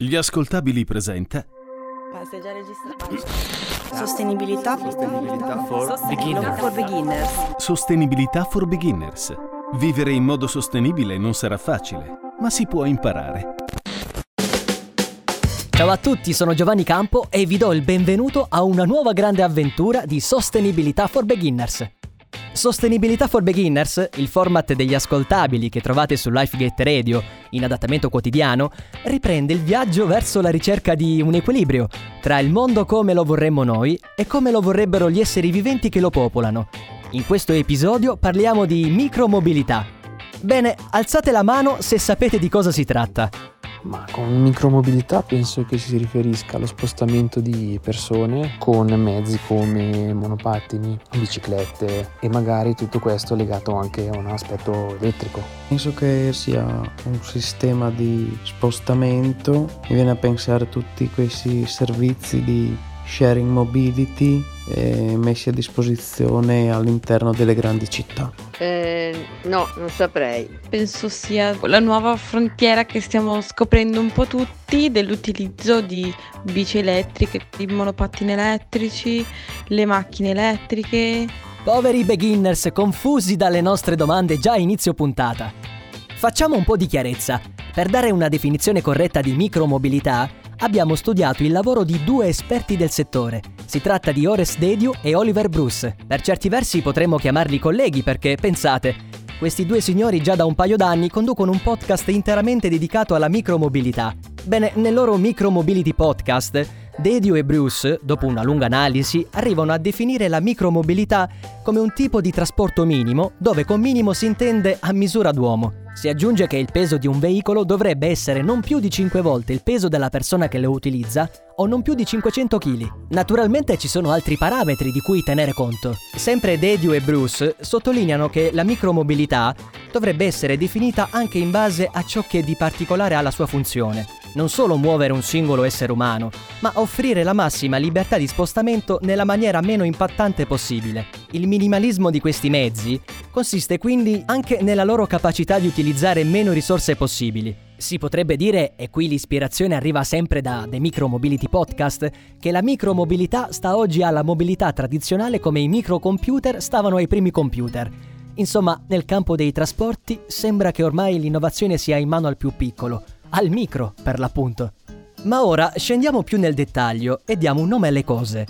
Gli ascoltabili presenta Basta, è già registrato. Sostenibilità. Sostenibilità for beginners. for beginners. Sostenibilità for Beginners. Vivere in modo sostenibile non sarà facile, ma si può imparare. Ciao a tutti, sono Giovanni Campo e vi do il benvenuto a una nuova grande avventura di Sostenibilità for Beginners. Sostenibilità for Beginners, il format degli ascoltabili che trovate su LifeGate Radio in adattamento quotidiano, riprende il viaggio verso la ricerca di un equilibrio tra il mondo come lo vorremmo noi e come lo vorrebbero gli esseri viventi che lo popolano. In questo episodio parliamo di micromobilità. Bene, alzate la mano se sapete di cosa si tratta. Ma con micromobilità penso che si riferisca allo spostamento di persone con mezzi come monopattini, biciclette e magari tutto questo legato anche a un aspetto elettrico. Penso che sia un sistema di spostamento, mi viene a pensare a tutti questi servizi di sharing mobility eh, messi a disposizione all'interno delle grandi città. Eh, no, non saprei. Penso sia la nuova frontiera che stiamo scoprendo un po' tutti dell'utilizzo di bici elettriche, di monopattini elettrici, le macchine elettriche. Poveri beginners confusi dalle nostre domande già a inizio puntata. Facciamo un po' di chiarezza. Per dare una definizione corretta di micromobilità, abbiamo studiato il lavoro di due esperti del settore. Si tratta di Ores Dediu e Oliver Bruce. Per certi versi potremmo chiamarli colleghi perché, pensate, questi due signori già da un paio d'anni conducono un podcast interamente dedicato alla micromobilità. Bene, nel loro Micromobility Podcast, Dediu e Bruce, dopo una lunga analisi, arrivano a definire la micromobilità come un tipo di trasporto minimo, dove con minimo si intende a misura d'uomo. Si aggiunge che il peso di un veicolo dovrebbe essere non più di 5 volte il peso della persona che lo utilizza o non più di 500 kg. Naturalmente ci sono altri parametri di cui tenere conto. Sempre Dediu e Bruce sottolineano che la micromobilità dovrebbe essere definita anche in base a ciò che di particolare ha la sua funzione. Non solo muovere un singolo essere umano, ma offrire la massima libertà di spostamento nella maniera meno impattante possibile. Il minimalismo di questi mezzi consiste quindi anche nella loro capacità di utilizzare meno risorse possibili. Si potrebbe dire, e qui l'ispirazione arriva sempre da The Micro Mobility Podcast, che la micromobilità sta oggi alla mobilità tradizionale come i microcomputer stavano ai primi computer. Insomma, nel campo dei trasporti sembra che ormai l'innovazione sia in mano al più piccolo, al micro per l'appunto. Ma ora scendiamo più nel dettaglio e diamo un nome alle cose.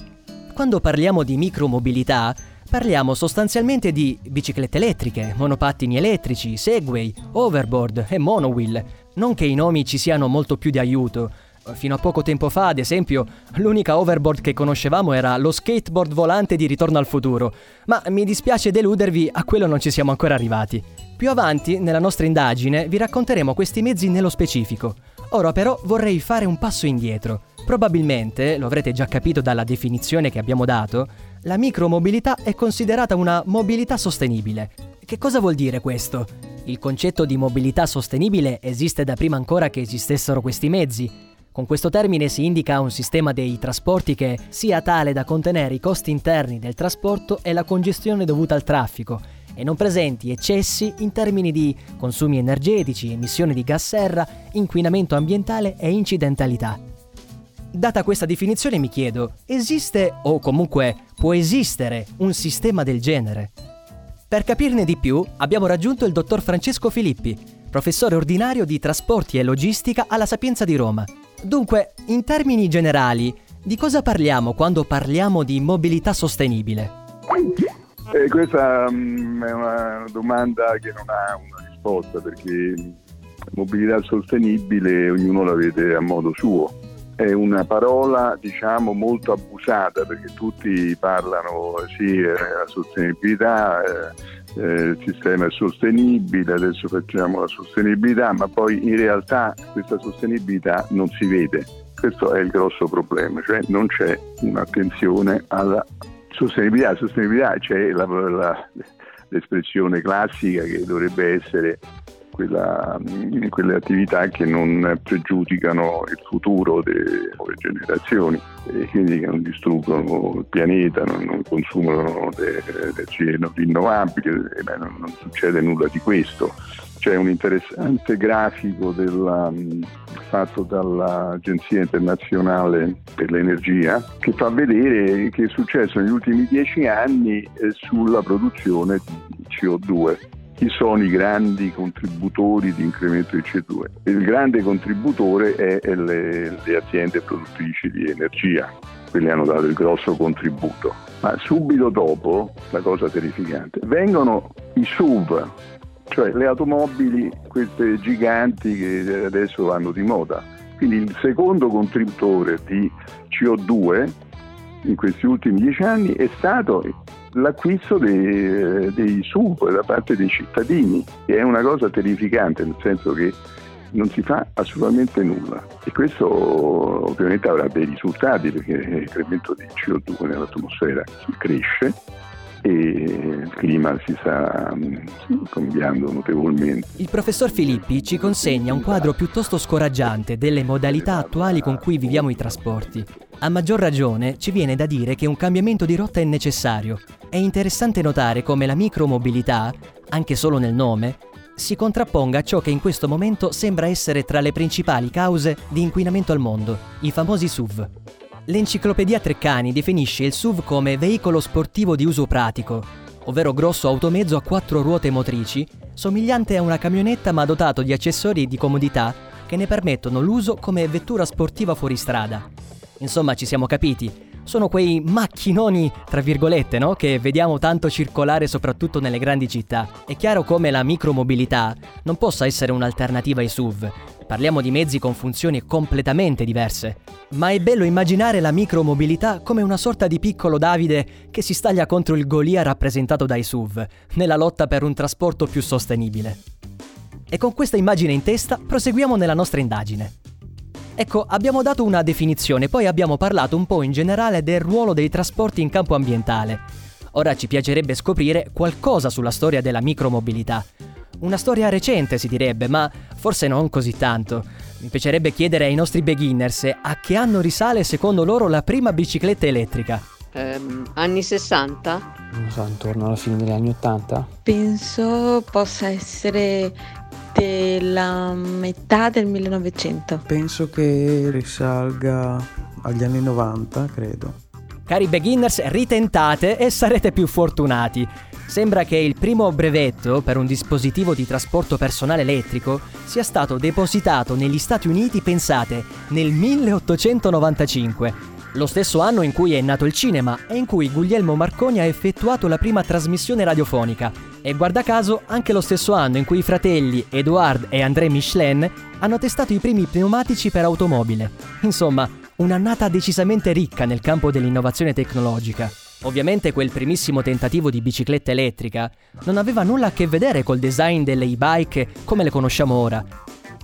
Quando parliamo di micromobilità, parliamo sostanzialmente di biciclette elettriche, monopattini elettrici, Segway, overboard e monowheel. Non che i nomi ci siano molto più di aiuto. Fino a poco tempo fa, ad esempio, l'unica overboard che conoscevamo era lo skateboard volante di Ritorno al futuro, ma mi dispiace deludervi, a quello non ci siamo ancora arrivati. Più avanti, nella nostra indagine, vi racconteremo questi mezzi nello specifico. Ora però vorrei fare un passo indietro. Probabilmente, lo avrete già capito dalla definizione che abbiamo dato, la micromobilità è considerata una mobilità sostenibile. Che cosa vuol dire questo? Il concetto di mobilità sostenibile esiste da prima ancora che esistessero questi mezzi. Con questo termine si indica un sistema dei trasporti che sia tale da contenere i costi interni del trasporto e la congestione dovuta al traffico e non presenti eccessi in termini di consumi energetici, emissioni di gas serra, inquinamento ambientale e incidentalità. Data questa definizione mi chiedo, esiste o comunque può esistere un sistema del genere? Per capirne di più abbiamo raggiunto il dottor Francesco Filippi, professore ordinario di trasporti e logistica alla Sapienza di Roma. Dunque, in termini generali, di cosa parliamo quando parliamo di mobilità sostenibile? Eh, questa um, è una domanda che non ha una risposta perché mobilità sostenibile ognuno la vede a modo suo. È una parola diciamo molto abusata perché tutti parlano sì, eh, la sostenibilità, eh, eh, il sistema è sostenibile, adesso facciamo la sostenibilità, ma poi in realtà questa sostenibilità non si vede. Questo è il grosso problema, cioè non c'è un'attenzione alla sostenibilità. Sostenibilità c'è la, la, l'espressione classica che dovrebbe essere quella, quelle attività che non pregiudicano il futuro delle generazioni e quindi che non distruggono il pianeta, non, non consumano energie rinnovabili, eh, non, non, succede nulla di questo. C'è un interessante grafico della, fatto dall'Agenzia internazionale per l'energia che fa vedere che è successo negli ultimi dieci anni eh, sulla produzione di CO2 chi sono i grandi contributori di incremento di CO2? Il grande contributore è le, le aziende produttrici di energia, quelle hanno dato il grosso contributo. Ma subito dopo, la cosa terrificante, vengono i SUV, cioè le automobili, queste giganti che adesso vanno di moda. Quindi il secondo contributore di CO2 in questi ultimi dieci anni è stato l'acquisto dei, dei SUV da parte dei cittadini, che è una cosa terrificante, nel senso che non si fa assolutamente nulla e questo ovviamente avrà dei risultati perché l'incremento di CO2 nell'atmosfera cresce e il clima si sta mm, cambiando notevolmente. Il professor Filippi ci consegna un quadro piuttosto scoraggiante delle modalità attuali con cui viviamo i trasporti. A maggior ragione ci viene da dire che un cambiamento di rotta è necessario. È interessante notare come la micromobilità, anche solo nel nome, si contrapponga a ciò che in questo momento sembra essere tra le principali cause di inquinamento al mondo, i famosi SUV. L'enciclopedia Treccani definisce il SUV come veicolo sportivo di uso pratico, ovvero grosso automezzo a quattro ruote motrici, somigliante a una camionetta ma dotato di accessori di comodità che ne permettono l'uso come vettura sportiva fuori strada. Insomma, ci siamo capiti, sono quei macchinoni, tra virgolette, no? Che vediamo tanto circolare soprattutto nelle grandi città. È chiaro come la micromobilità non possa essere un'alternativa ai SUV. Parliamo di mezzi con funzioni completamente diverse. Ma è bello immaginare la micromobilità come una sorta di piccolo Davide che si staglia contro il Golia rappresentato dai SUV, nella lotta per un trasporto più sostenibile. E con questa immagine in testa proseguiamo nella nostra indagine. Ecco, abbiamo dato una definizione, poi abbiamo parlato un po' in generale del ruolo dei trasporti in campo ambientale. Ora ci piacerebbe scoprire qualcosa sulla storia della micromobilità. Una storia recente si direbbe, ma forse non così tanto. Mi piacerebbe chiedere ai nostri beginners a che anno risale secondo loro la prima bicicletta elettrica. Ehm, anni 60? Non so, intorno alla fine degli anni 80? Penso possa essere della metà del 1900. Penso che risalga agli anni 90, credo. Cari beginners, ritentate e sarete più fortunati. Sembra che il primo brevetto per un dispositivo di trasporto personale elettrico sia stato depositato negli Stati Uniti, pensate, nel 1895 lo stesso anno in cui è nato il cinema e in cui Guglielmo Marconi ha effettuato la prima trasmissione radiofonica. E guarda caso anche lo stesso anno in cui i fratelli Edouard e André Michelin hanno testato i primi pneumatici per automobile. Insomma, un'annata decisamente ricca nel campo dell'innovazione tecnologica. Ovviamente quel primissimo tentativo di bicicletta elettrica non aveva nulla a che vedere col design delle e-bike come le conosciamo ora.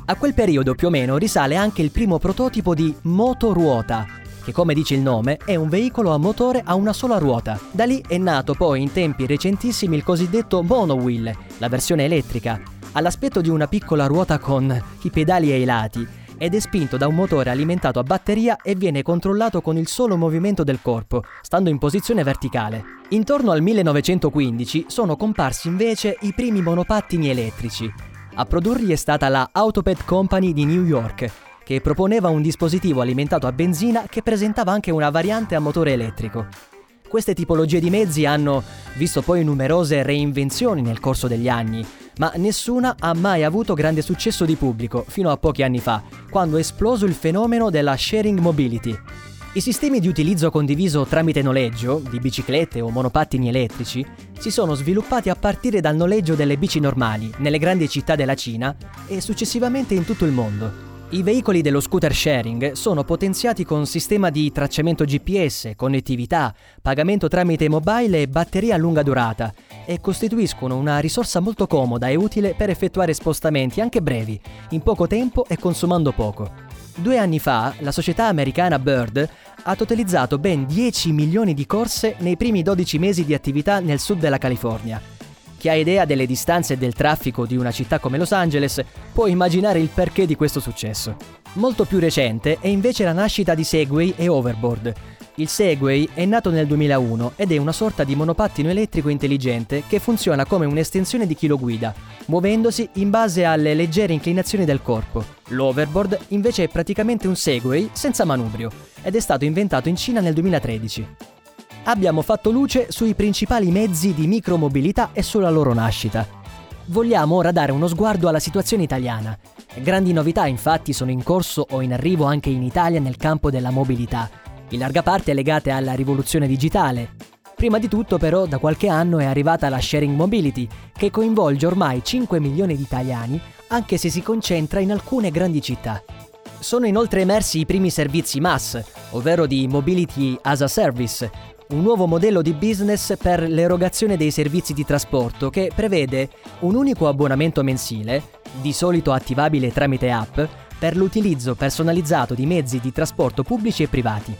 A quel periodo più o meno risale anche il primo prototipo di motoruota, che come dice il nome è un veicolo a motore a una sola ruota. Da lì è nato poi in tempi recentissimi il cosiddetto monowheel, la versione elettrica, all'aspetto di una piccola ruota con i pedali ai lati ed è spinto da un motore alimentato a batteria e viene controllato con il solo movimento del corpo, stando in posizione verticale. Intorno al 1915 sono comparsi invece i primi monopattini elettrici. A produrli è stata la Autoped Company di New York, che proponeva un dispositivo alimentato a benzina che presentava anche una variante a motore elettrico. Queste tipologie di mezzi hanno visto poi numerose reinvenzioni nel corso degli anni, ma nessuna ha mai avuto grande successo di pubblico fino a pochi anni fa, quando è esploso il fenomeno della sharing mobility. I sistemi di utilizzo condiviso tramite noleggio, di biciclette o monopattini elettrici, si sono sviluppati a partire dal noleggio delle bici normali nelle grandi città della Cina e successivamente in tutto il mondo. I veicoli dello scooter sharing sono potenziati con sistema di tracciamento GPS, connettività, pagamento tramite mobile e batteria a lunga durata e costituiscono una risorsa molto comoda e utile per effettuare spostamenti anche brevi, in poco tempo e consumando poco. Due anni fa la società americana Bird ha totalizzato ben 10 milioni di corse nei primi 12 mesi di attività nel sud della California Chi ha idea delle distanze e del traffico di una città come Los Angeles può immaginare il perché di questo successo. Molto più recente è invece la nascita di Segway e Overboard. Il Segway è nato nel 2001 ed è una sorta di monopattino elettrico intelligente che funziona come un'estensione di chi lo guida, muovendosi in base alle leggere inclinazioni del corpo. L'Overboard invece è praticamente un Segway senza manubrio ed è stato inventato in Cina nel 2013 abbiamo fatto luce sui principali mezzi di micromobilità e sulla loro nascita. Vogliamo ora dare uno sguardo alla situazione italiana. Grandi novità infatti sono in corso o in arrivo anche in Italia nel campo della mobilità, in larga parte legate alla rivoluzione digitale. Prima di tutto però da qualche anno è arrivata la sharing mobility, che coinvolge ormai 5 milioni di italiani, anche se si concentra in alcune grandi città. Sono inoltre emersi i primi servizi MAS, ovvero di Mobility as a Service, un nuovo modello di business per l'erogazione dei servizi di trasporto che prevede un unico abbonamento mensile, di solito attivabile tramite app, per l'utilizzo personalizzato di mezzi di trasporto pubblici e privati.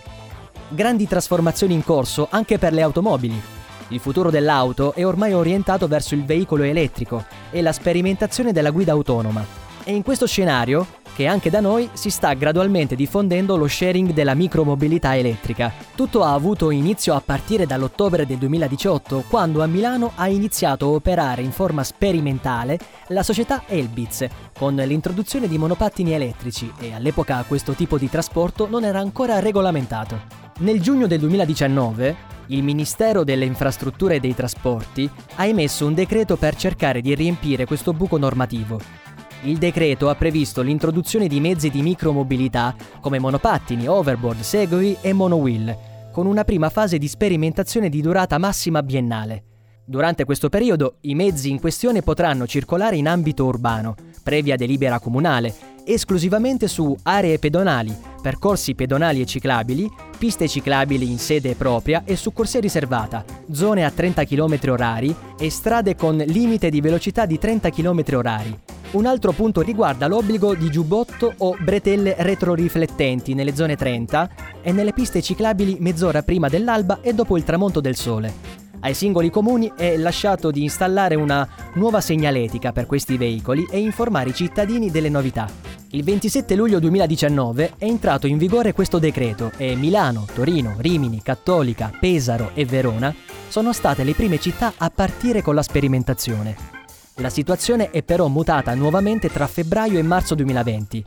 Grandi trasformazioni in corso anche per le automobili. Il futuro dell'auto è ormai orientato verso il veicolo elettrico e la sperimentazione della guida autonoma. E in questo scenario che anche da noi si sta gradualmente diffondendo lo sharing della micromobilità elettrica. Tutto ha avuto inizio a partire dall'ottobre del 2018, quando a Milano ha iniziato a operare in forma sperimentale la società Elbitz, con l'introduzione di monopattini elettrici e all'epoca questo tipo di trasporto non era ancora regolamentato. Nel giugno del 2019 il Ministero delle Infrastrutture e dei Trasporti ha emesso un decreto per cercare di riempire questo buco normativo il decreto ha previsto l'introduzione di mezzi di micromobilità come monopattini, overboard, segui e monowheel, con una prima fase di sperimentazione di durata massima biennale. Durante questo periodo i mezzi in questione potranno circolare in ambito urbano, previa delibera comunale, esclusivamente su aree pedonali, percorsi pedonali e ciclabili, piste ciclabili in sede propria e su corsia riservata, zone a 30 km h e strade con limite di velocità di 30 km h un altro punto riguarda l'obbligo di giubbotto o bretelle retroriflettenti nelle zone 30 e nelle piste ciclabili mezz'ora prima dell'alba e dopo il tramonto del sole. Ai singoli comuni è lasciato di installare una nuova segnaletica per questi veicoli e informare i cittadini delle novità. Il 27 luglio 2019 è entrato in vigore questo decreto e Milano, Torino, Rimini, Cattolica, Pesaro e Verona sono state le prime città a partire con la sperimentazione. La situazione è però mutata nuovamente tra febbraio e marzo 2020.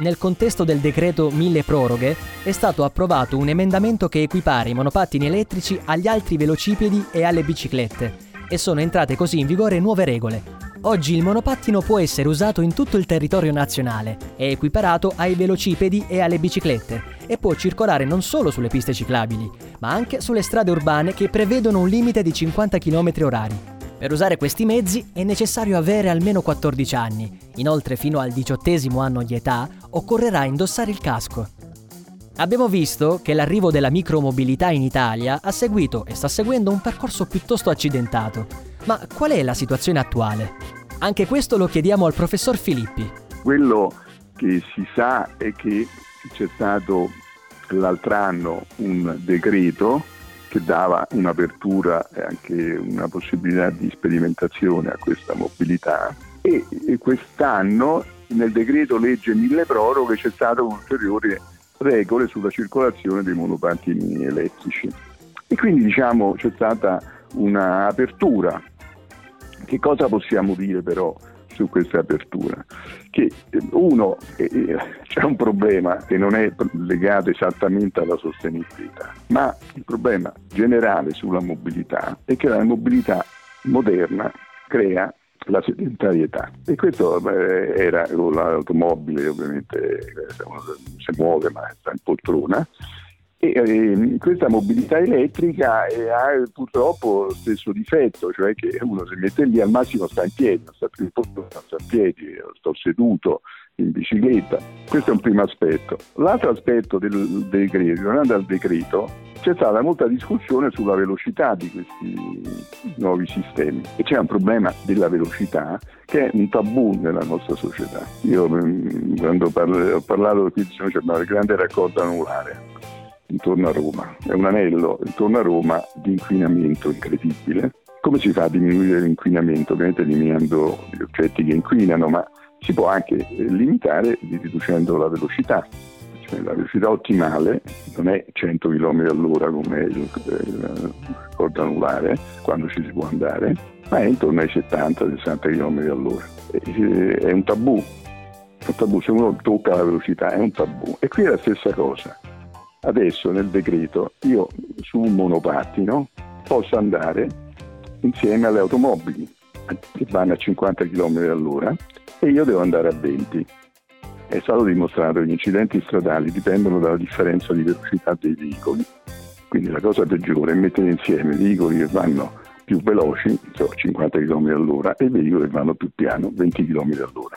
Nel contesto del decreto mille proroghe è stato approvato un emendamento che equipara i monopattini elettrici agli altri velocipedi e alle biciclette e sono entrate così in vigore nuove regole. Oggi il monopattino può essere usato in tutto il territorio nazionale, è equiparato ai velocipedi e alle biciclette e può circolare non solo sulle piste ciclabili, ma anche sulle strade urbane che prevedono un limite di 50 km/h. Per usare questi mezzi è necessario avere almeno 14 anni, inoltre fino al diciottesimo anno di età occorrerà indossare il casco. Abbiamo visto che l'arrivo della micromobilità in Italia ha seguito e sta seguendo un percorso piuttosto accidentato. Ma qual è la situazione attuale? Anche questo lo chiediamo al professor Filippi. Quello che si sa è che c'è stato l'altro anno un decreto che dava un'apertura e anche una possibilità di sperimentazione a questa mobilità e quest'anno nel decreto legge mille proroghe c'è stata un'ulteriore regole sulla circolazione dei monopattini elettrici e quindi diciamo c'è stata un'apertura. Che cosa possiamo dire però? su questa apertura. Che eh, uno, eh, eh, c'è un problema che non è legato esattamente alla sostenibilità, ma il problema generale sulla mobilità è che la mobilità moderna crea la sedentarietà e questo eh, era con l'automobile ovviamente si muove ma sta in poltrona e, eh, questa mobilità elettrica eh, ha purtroppo lo stesso difetto, cioè che uno si mette lì al massimo sta in piedi, non sta più in posto, non sta in piedi, sto seduto in bicicletta. Questo è un primo aspetto. L'altro aspetto del decreto, tornando al decreto, c'è stata molta discussione sulla velocità di questi nuovi sistemi e c'è un problema della velocità che è un tabù nella nostra società. Io mm, quando ho parlato qui c'è una grande raccolta anulare intorno a Roma. È un anello intorno a Roma di inquinamento incredibile Come si fa a diminuire l'inquinamento? Ovviamente eliminando gli oggetti che inquinano, ma si può anche eh, limitare riducendo la velocità. Cioè, la velocità ottimale non è 100 km all'ora come il, il cordo anulare, quando ci si può andare, ma è intorno ai 70-60 km all'ora. È un tabù, un tabù, se uno tocca la velocità è un tabù. E qui è la stessa cosa. Adesso nel decreto io su un monopattino posso andare insieme alle automobili che vanno a 50 km all'ora e io devo andare a 20. È stato dimostrato che gli incidenti stradali dipendono dalla differenza di velocità dei veicoli. Quindi la cosa peggiore è mettere insieme veicoli che vanno più veloci, so, 50 km all'ora, e veicoli che vanno più piano, 20 km all'ora.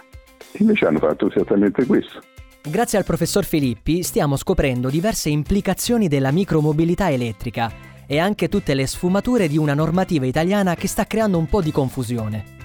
Invece hanno fatto esattamente questo. Grazie al professor Filippi stiamo scoprendo diverse implicazioni della micromobilità elettrica e anche tutte le sfumature di una normativa italiana che sta creando un po' di confusione.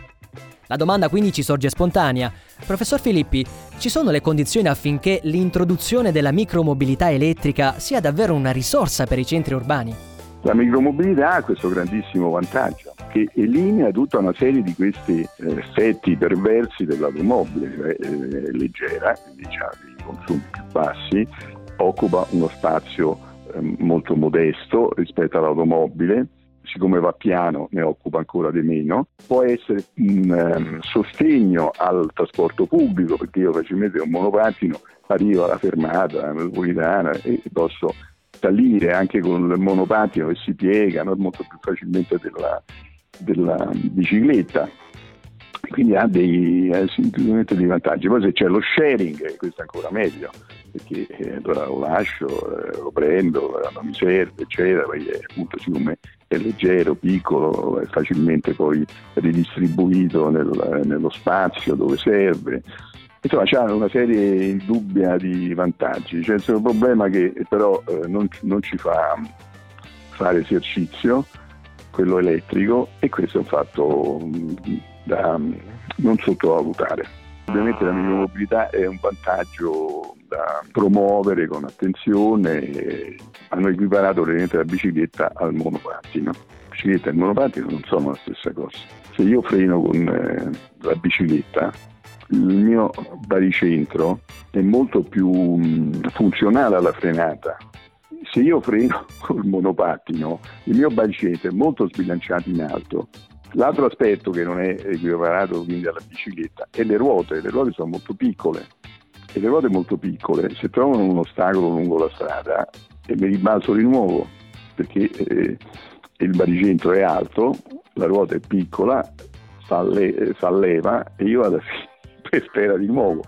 La domanda quindi ci sorge spontanea. Professor Filippi, ci sono le condizioni affinché l'introduzione della micromobilità elettrica sia davvero una risorsa per i centri urbani? La micromobilità ha questo grandissimo vantaggio che elimina tutta una serie di questi eh, effetti perversi dell'automobile, cioè eh, leggera, dei consumi più bassi, occupa uno spazio eh, molto modesto rispetto all'automobile, siccome va piano ne occupa ancora di meno, può essere un um, sostegno al trasporto pubblico perché io facilmente un monopattino arrivo alla fermata metropolitana e posso salire anche con il monopattino che si piega molto più facilmente della, della bicicletta quindi ha dei, eh, sicuramente dei vantaggi. Poi se c'è lo sharing, questo è ancora meglio, perché eh, allora lo lascio, eh, lo prendo, non mi serve, eccetera, perché appunto siccome è leggero, piccolo, è facilmente poi ridistribuito nel, nello spazio dove serve. Insomma, c'è una serie indubbia di vantaggi. C'è il problema che però eh, non, non ci fa fare esercizio, quello elettrico, e questo è un fatto da non sottovalutare. Ovviamente la micromobilità è un vantaggio da promuovere con attenzione, hanno equiparato la bicicletta al monopattino. La bicicletta e il monopattino non sono la stessa cosa. Se io freno con eh, la bicicletta, il mio baricentro è molto più mh, funzionale alla frenata. Se io freno col monopattino, il mio baricentro è molto sbilanciato in alto L'altro aspetto che non è equiparato quindi alla bicicletta è le ruote, le ruote sono molto piccole. E le ruote molto piccole se trovano un ostacolo lungo la strada e mi ribalzo di nuovo perché eh, il baricentro è alto, la ruota è piccola, s'alleva e io vado per spera di nuovo.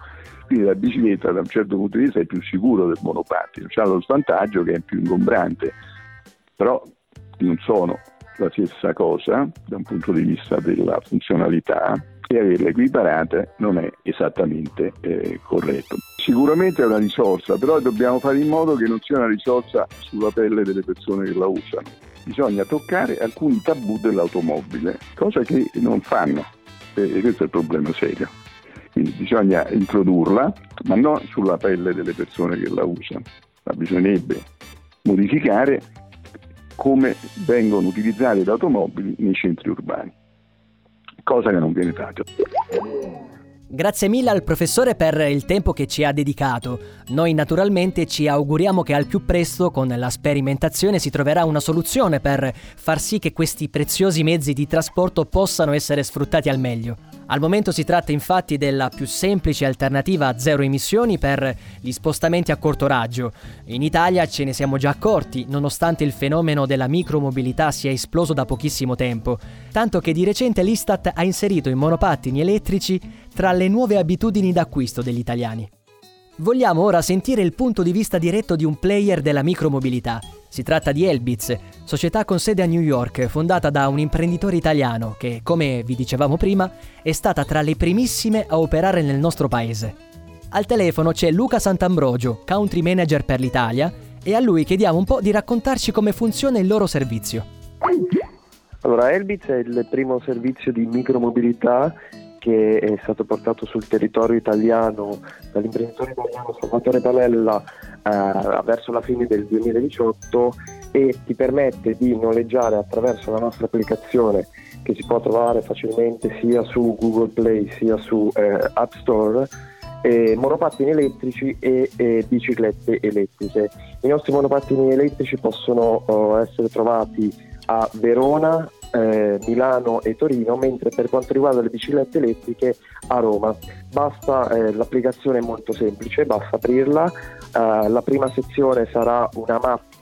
Quindi la bicicletta da un certo punto di vista è più sicuro del monopattino, ha lo svantaggio che è più ingombrante, però non sono la stessa cosa da un punto di vista della funzionalità e averle equiparate non è esattamente eh, corretto. Sicuramente è una risorsa, però dobbiamo fare in modo che non sia una risorsa sulla pelle delle persone che la usano. Bisogna toccare alcuni tabù dell'automobile, cosa che non fanno e questo è il problema serio. Quindi bisogna introdurla, ma non sulla pelle delle persone che la usano, ma bisognerebbe modificare come vengono utilizzate le automobili nei centri urbani, cosa che non viene fatta. Grazie mille al professore per il tempo che ci ha dedicato. Noi naturalmente ci auguriamo che al più presto con la sperimentazione si troverà una soluzione per far sì che questi preziosi mezzi di trasporto possano essere sfruttati al meglio. Al momento si tratta infatti della più semplice alternativa a zero emissioni per gli spostamenti a corto raggio. In Italia ce ne siamo già accorti, nonostante il fenomeno della micromobilità sia esploso da pochissimo tempo, tanto che di recente l'Istat ha inserito i monopattini elettrici tra le nuove abitudini d'acquisto degli italiani. Vogliamo ora sentire il punto di vista diretto di un player della micromobilità. Si tratta di Elbitz, società con sede a New York, fondata da un imprenditore italiano che, come vi dicevamo prima, è stata tra le primissime a operare nel nostro paese. Al telefono c'è Luca Sant'Ambrogio, country manager per l'Italia, e a lui chiediamo un po' di raccontarci come funziona il loro servizio. Allora, Elbitz è il primo servizio di micromobilità che è stato portato sul territorio italiano dall'imprenditore italiano Salvatore Palella eh, verso la fine del 2018 e ti permette di noleggiare attraverso la nostra applicazione che si può trovare facilmente sia su Google Play sia su eh, App Store, eh, monopattini elettrici e eh, biciclette elettriche. I nostri monopattini elettrici possono oh, essere trovati a Verona, eh, Milano e Torino, mentre per quanto riguarda le biciclette elettriche a Roma. Basta, eh, l'applicazione è molto semplice, basta aprirla. Eh, la prima sezione sarà una mappa,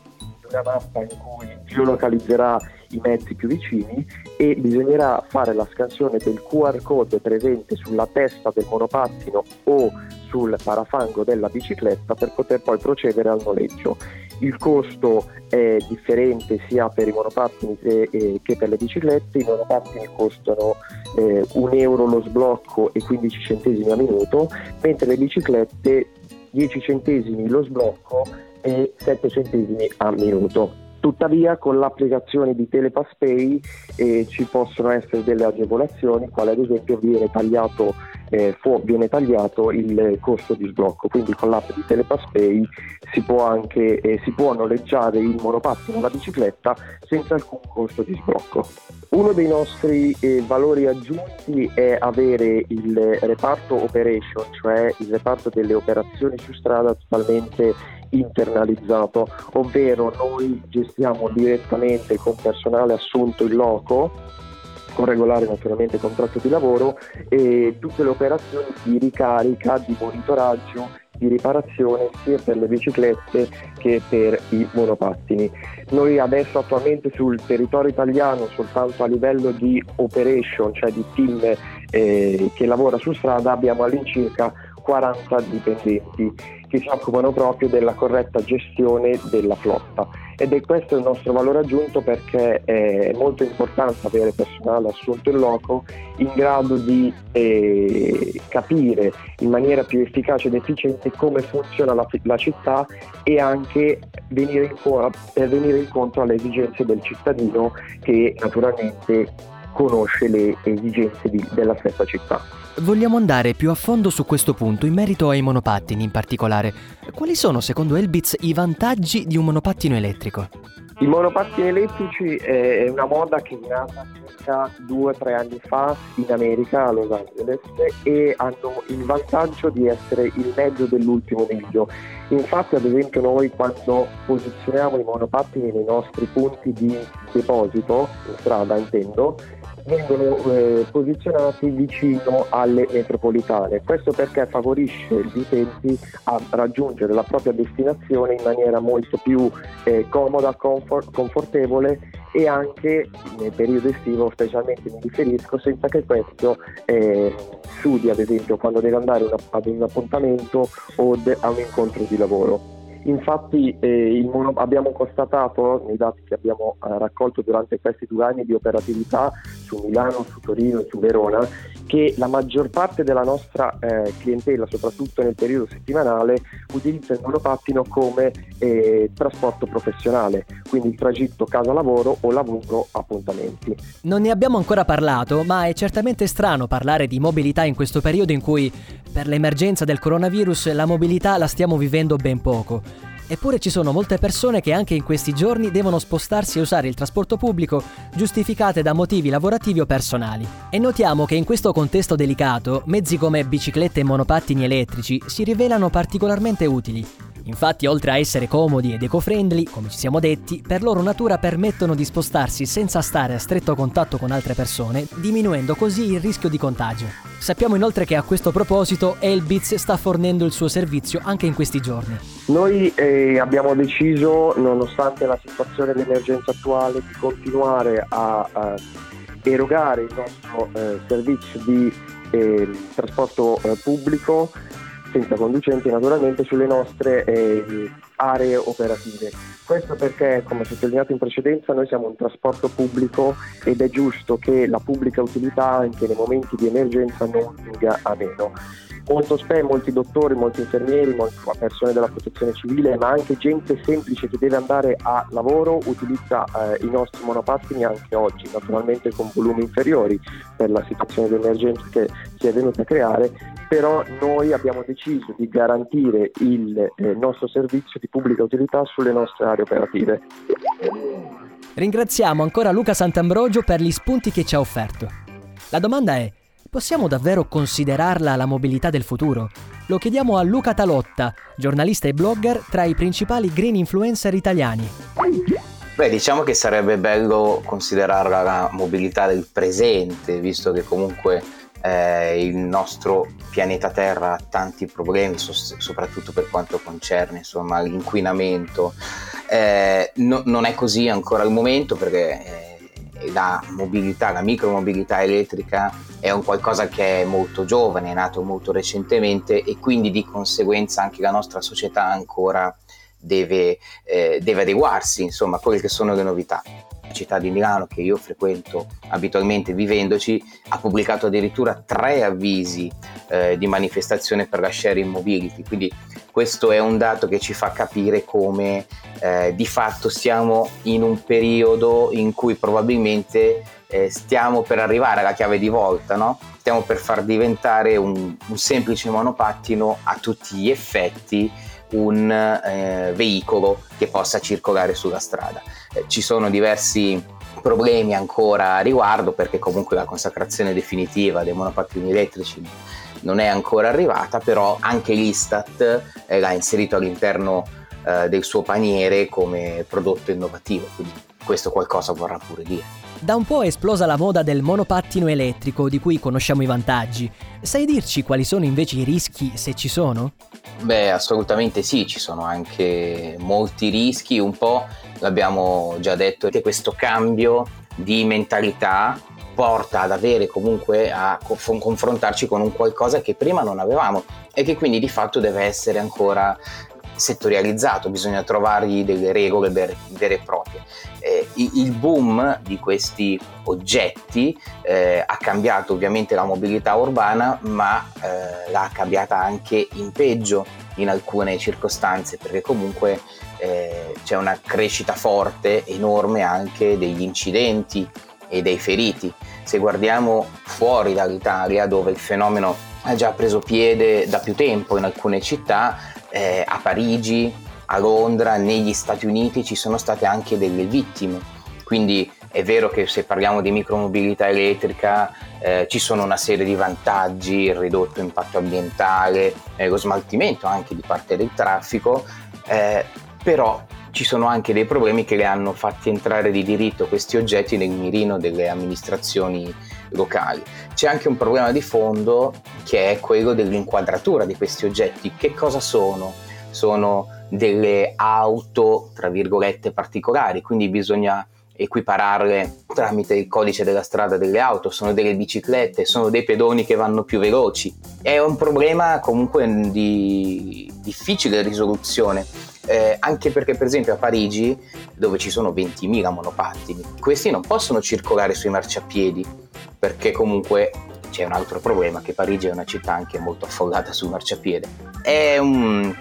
una mappa in cui geolocalizzerà i mezzi più vicini e bisognerà fare la scansione del QR code presente sulla testa del monopattino o sul parafango della bicicletta per poter poi procedere al noleggio. Il costo è differente sia per i monopattini che, per le biciclette, i monopattini costano eh, 1 euro lo sblocco e 15 centesimi a minuto, mentre le biciclette 10 centesimi lo sblocco e 7 centesimi a minuto. Tuttavia con l'applicazione di Telepass Pay eh, ci possono essere delle agevolazioni, quale ad esempio viene tagliato, eh, fu, viene tagliato il costo di sblocco, quindi con l'app di Telepass Pay si può, anche, eh, si può noleggiare il monopattino o la bicicletta senza alcun costo di sblocco. Uno dei nostri eh, valori aggiunti è avere il reparto operation, cioè il reparto delle operazioni su strada totalmente internalizzato, ovvero noi gestiamo direttamente con personale assunto in loco con regolare naturalmente contratto di lavoro e tutte le operazioni di ricarica, di monitoraggio, di riparazione sia per le biciclette che per i monopattini. Noi adesso attualmente sul territorio italiano soltanto a livello di operation, cioè di team eh, che lavora su strada, abbiamo all'incirca 40 dipendenti che si occupano proprio della corretta gestione della flotta. Ed è questo il nostro valore aggiunto perché è molto importante avere personale assunto in loco in grado di eh, capire in maniera più efficace ed efficiente come funziona la, la città e anche venire per venire incontro alle esigenze del cittadino che naturalmente conosce le esigenze di, della stessa città. Vogliamo andare più a fondo su questo punto in merito ai monopattini in particolare. Quali sono secondo Elbitz i vantaggi di un monopattino elettrico? I monopattini elettrici è una moda che è nata circa due o tre anni fa in America, a Los Angeles, e hanno il vantaggio di essere il mezzo dell'ultimo miglio. Infatti, ad esempio, noi quando posizioniamo i monopattini nei nostri punti di deposito, in strada intendo, vengono eh, posizionati vicino alle metropolitane. Questo perché favorisce gli utenti a raggiungere la propria destinazione in maniera molto più eh, comoda, comfort, confortevole e anche nel periodo estivo specialmente mi riferisco senza che questo eh, sudi ad esempio quando deve andare una, ad un appuntamento o de- a un incontro di lavoro. Infatti eh, mono, abbiamo constatato nei dati che abbiamo eh, raccolto durante questi due anni di operatività su Milano, su Torino e su Verona che la maggior parte della nostra eh, clientela, soprattutto nel periodo settimanale, utilizza il monopattino come eh, trasporto professionale, quindi il tragitto casa-lavoro o lavoro-appuntamenti. Non ne abbiamo ancora parlato, ma è certamente strano parlare di mobilità in questo periodo in cui, per l'emergenza del coronavirus, la mobilità la stiamo vivendo ben poco. Eppure ci sono molte persone che anche in questi giorni devono spostarsi e usare il trasporto pubblico giustificate da motivi lavorativi o personali. E notiamo che in questo contesto delicato mezzi come biciclette e monopattini elettrici si rivelano particolarmente utili. Infatti, oltre a essere comodi ed eco-friendly, come ci siamo detti, per loro natura permettono di spostarsi senza stare a stretto contatto con altre persone, diminuendo così il rischio di contagio. Sappiamo inoltre che a questo proposito Elbitz sta fornendo il suo servizio anche in questi giorni. Noi eh, abbiamo deciso, nonostante la situazione d'emergenza attuale, di continuare a, a erogare il nostro eh, servizio di eh, trasporto eh, pubblico senza conducenti naturalmente sulle nostre eh, aree operative. Questo perché, come sottolineato in precedenza, noi siamo un trasporto pubblico ed è giusto che la pubblica utilità anche nei momenti di emergenza non venga a meno molto spesso molti dottori, molti infermieri, molte persone della protezione civile, ma anche gente semplice che deve andare a lavoro utilizza eh, i nostri monopattini anche oggi, naturalmente con volumi inferiori per la situazione di emergenza che si è venuta a creare, però noi abbiamo deciso di garantire il eh, nostro servizio di pubblica utilità sulle nostre aree operative. Ringraziamo ancora Luca Sant'Ambrogio per gli spunti che ci ha offerto. La domanda è, possiamo davvero considerarla la mobilità del futuro? Lo chiediamo a Luca Talotta, giornalista e blogger tra i principali green influencer italiani. Beh, diciamo che sarebbe bello considerarla la mobilità del presente, visto che comunque eh, il nostro pianeta Terra ha tanti problemi, so- soprattutto per quanto concerne insomma, l'inquinamento. Eh, no- non è così ancora al momento perché eh, la mobilità, la micromobilità elettrica è un qualcosa che è molto giovane, è nato molto recentemente e quindi di conseguenza anche la nostra società ancora deve, eh, deve adeguarsi insomma, a quelle che sono le novità città di Milano che io frequento abitualmente vivendoci ha pubblicato addirittura tre avvisi eh, di manifestazione per la sharing mobility quindi questo è un dato che ci fa capire come eh, di fatto siamo in un periodo in cui probabilmente eh, stiamo per arrivare alla chiave di volta no? stiamo per far diventare un, un semplice monopattino a tutti gli effetti un eh, veicolo che possa circolare sulla strada. Eh, ci sono diversi problemi ancora a riguardo perché comunque la consacrazione definitiva dei monopattini elettrici non è ancora arrivata, però anche l'Istat eh, l'ha inserito all'interno eh, del suo paniere come prodotto innovativo, quindi questo qualcosa vorrà pure dire. Da un po' è esplosa la moda del monopattino elettrico di cui conosciamo i vantaggi. Sai dirci quali sono invece i rischi se ci sono? Beh, assolutamente sì, ci sono anche molti rischi, un po' l'abbiamo già detto, che questo cambio di mentalità porta ad avere comunque a confrontarci con un qualcosa che prima non avevamo e che quindi di fatto deve essere ancora settorializzato, bisogna trovargli delle regole vere, e proprie. Eh, il boom di questi oggetti eh, ha cambiato ovviamente la mobilità urbana, ma eh, l'ha cambiata anche in peggio in alcune circostanze, perché comunque eh, c'è una crescita forte, enorme anche degli incidenti e dei feriti. Se guardiamo fuori dall'Italia, dove il fenomeno ha già preso piede da più tempo in alcune città, eh, a Parigi, a Londra, negli Stati Uniti ci sono state anche delle vittime. Quindi è vero che se parliamo di micromobilità elettrica eh, ci sono una serie di vantaggi, il ridotto impatto ambientale, eh, lo smaltimento anche di parte del traffico, eh, però ci sono anche dei problemi che le hanno fatti entrare di diritto questi oggetti nel mirino delle amministrazioni locali. C'è anche un problema di fondo che è quello dell'inquadratura di questi oggetti. Che cosa sono? Sono delle auto, tra virgolette, particolari, quindi bisogna equipararle tramite il codice della strada delle auto, sono delle biciclette, sono dei pedoni che vanno più veloci. È un problema comunque di difficile risoluzione eh, anche perché per esempio a Parigi, dove ci sono 20.000 monopattini, questi non possono circolare sui marciapiedi, perché comunque c'è un altro problema, che Parigi è una città anche molto affollata sul marciapiede. È un,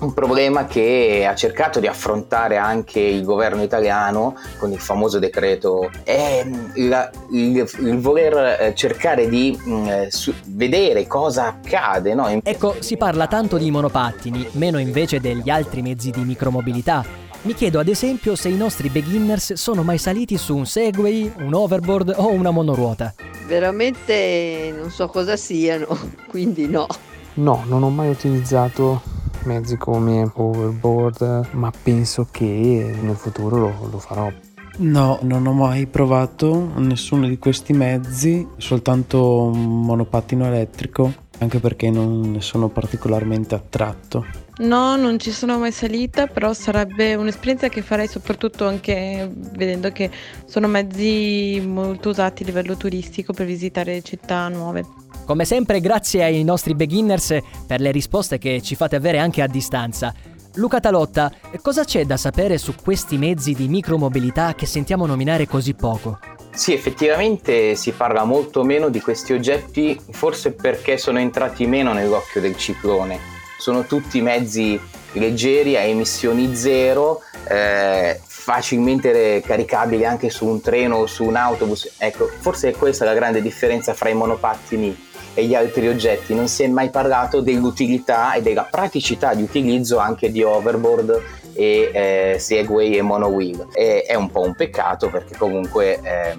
un problema che ha cercato di affrontare anche il governo italiano con il famoso decreto è la, il, il, voler eh, cercare di mh, mm, su, vedere cosa accade. No? Ecco, si parla tanto di monopattini, meno invece degli altri mezzi di micromobilità. Mi chiedo ad esempio se i nostri beginners sono mai saliti su un Segway, un overboard o una monoruota. Veramente non so cosa siano, quindi no. No, non ho mai utilizzato mezzi come overboard, ma penso che nel futuro lo, lo farò. No, non ho mai provato nessuno di questi mezzi, soltanto un monopattino elettrico, anche perché non ne sono particolarmente attratto. No, non ci sono mai salita, però sarebbe un'esperienza che farei soprattutto anche vedendo che sono mezzi molto usati a livello turistico per visitare città nuove. Come sempre grazie ai nostri beginners per le risposte che ci fate avere anche a distanza. Luca Talotta, cosa c'è da sapere su questi mezzi di micromobilità che sentiamo nominare così poco? Sì, effettivamente si parla molto meno di questi oggetti, forse perché sono entrati meno nell'occhio del ciclone. Sono tutti mezzi leggeri a emissioni zero, eh, facilmente caricabili anche su un treno o su un autobus. Ecco, forse è questa la grande differenza fra i monopattini e gli altri oggetti, non si è mai parlato dell'utilità e della praticità di utilizzo anche di overboard e eh, Segway e Monowheel. E, è un po' un peccato perché comunque eh,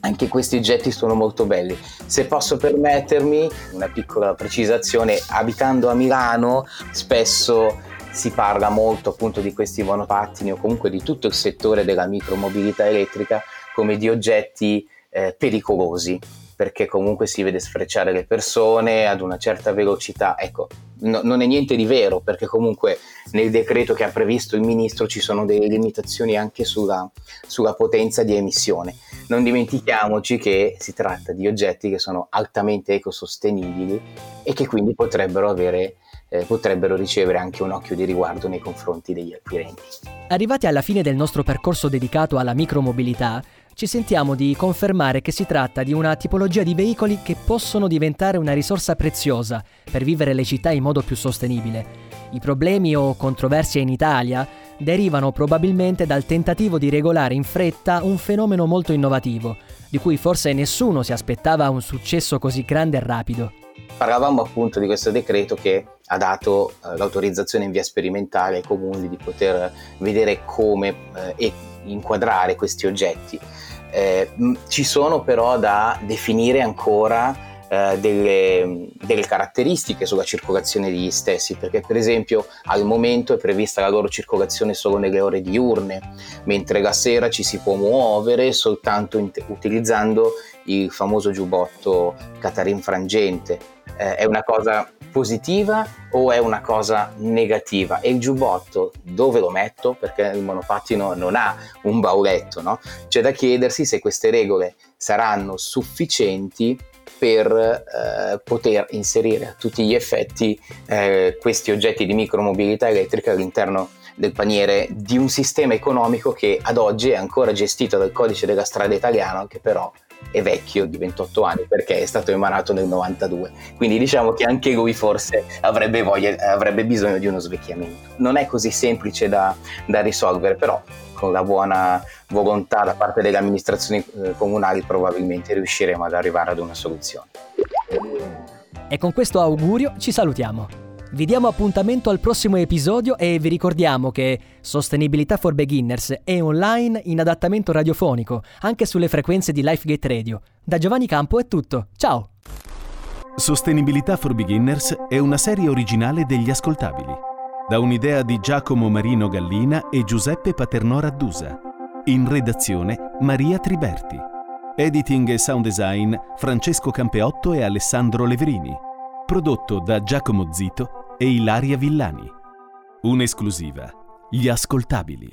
anche questi oggetti sono molto belli. Se posso permettermi una piccola precisazione, abitando a Milano spesso si parla molto appunto di questi monopattini o comunque di tutto il settore della micromobilità elettrica come di oggetti eh, pericolosi perché comunque si vede sfrecciare le persone ad una certa velocità. Ecco, no, non è niente di vero perché comunque nel decreto che ha previsto il ministro ci sono delle limitazioni anche sulla, sulla potenza di emissione. Non dimentichiamoci che si tratta di oggetti che sono altamente ecosostenibili e che quindi potrebbero avere eh, potrebbero ricevere anche un occhio di riguardo nei confronti degli acquirenti. Arrivati alla fine del nostro percorso dedicato alla micromobilità, ci sentiamo di confermare che si tratta di una tipologia di veicoli che possono diventare una risorsa preziosa per vivere le città in modo più sostenibile. I problemi o controversie in Italia derivano probabilmente dal tentativo di regolare in fretta un fenomeno molto innovativo, di cui forse nessuno si aspettava un successo così grande e rapido. Parlavamo appunto di questo decreto che ha dato eh, l'autorizzazione in via sperimentale ai comuni di poter vedere come eh, inquadrare questi oggetti. Eh, ci sono però da definire ancora eh, delle, delle, caratteristiche sulla circolazione degli stessi, perché per esempio al momento è prevista la loro circolazione solo nelle ore diurne, mentre la sera ci si può muovere soltanto in, utilizzando il famoso giubbotto catarin frangente. Eh, è una cosa positiva o è una cosa negativa? E il giubbotto dove lo metto? Perché il monopattino non ha un bauletto, no? C'è da chiedersi se queste regole saranno sufficienti per eh, poter inserire a tutti gli effetti eh, questi oggetti di micromobilità elettrica all'interno del paniere di un sistema economico che ad oggi è ancora gestito dal codice della strada italiano, che però è vecchio di 28 anni perché è stato emanato nel 92. Quindi diciamo che anche lui forse avrebbe, voglia, avrebbe bisogno di uno svecchiamento. Non è così semplice da, da risolvere, però con la buona volontà da parte delle amministrazioni eh, comunali probabilmente riusciremo ad arrivare ad una soluzione. E con questo augurio ci salutiamo. Vi diamo appuntamento al prossimo episodio e vi ricordiamo che Sostenibilità for Beginners è online in adattamento radiofonico, anche sulle frequenze di LifeGate Radio. Da Giovanni Campo è tutto. Ciao! Sostenibilità for Beginners è una serie originale degli ascoltabili da un'idea di Giacomo Marino Gallina e Giuseppe Paternò Raddusa. In redazione Maria Triberti. Editing e sound design Francesco Campeotto e Alessandro Leverini. Prodotto da Giacomo Zito e Ilaria Villani. Un'esclusiva. Gli ascoltabili.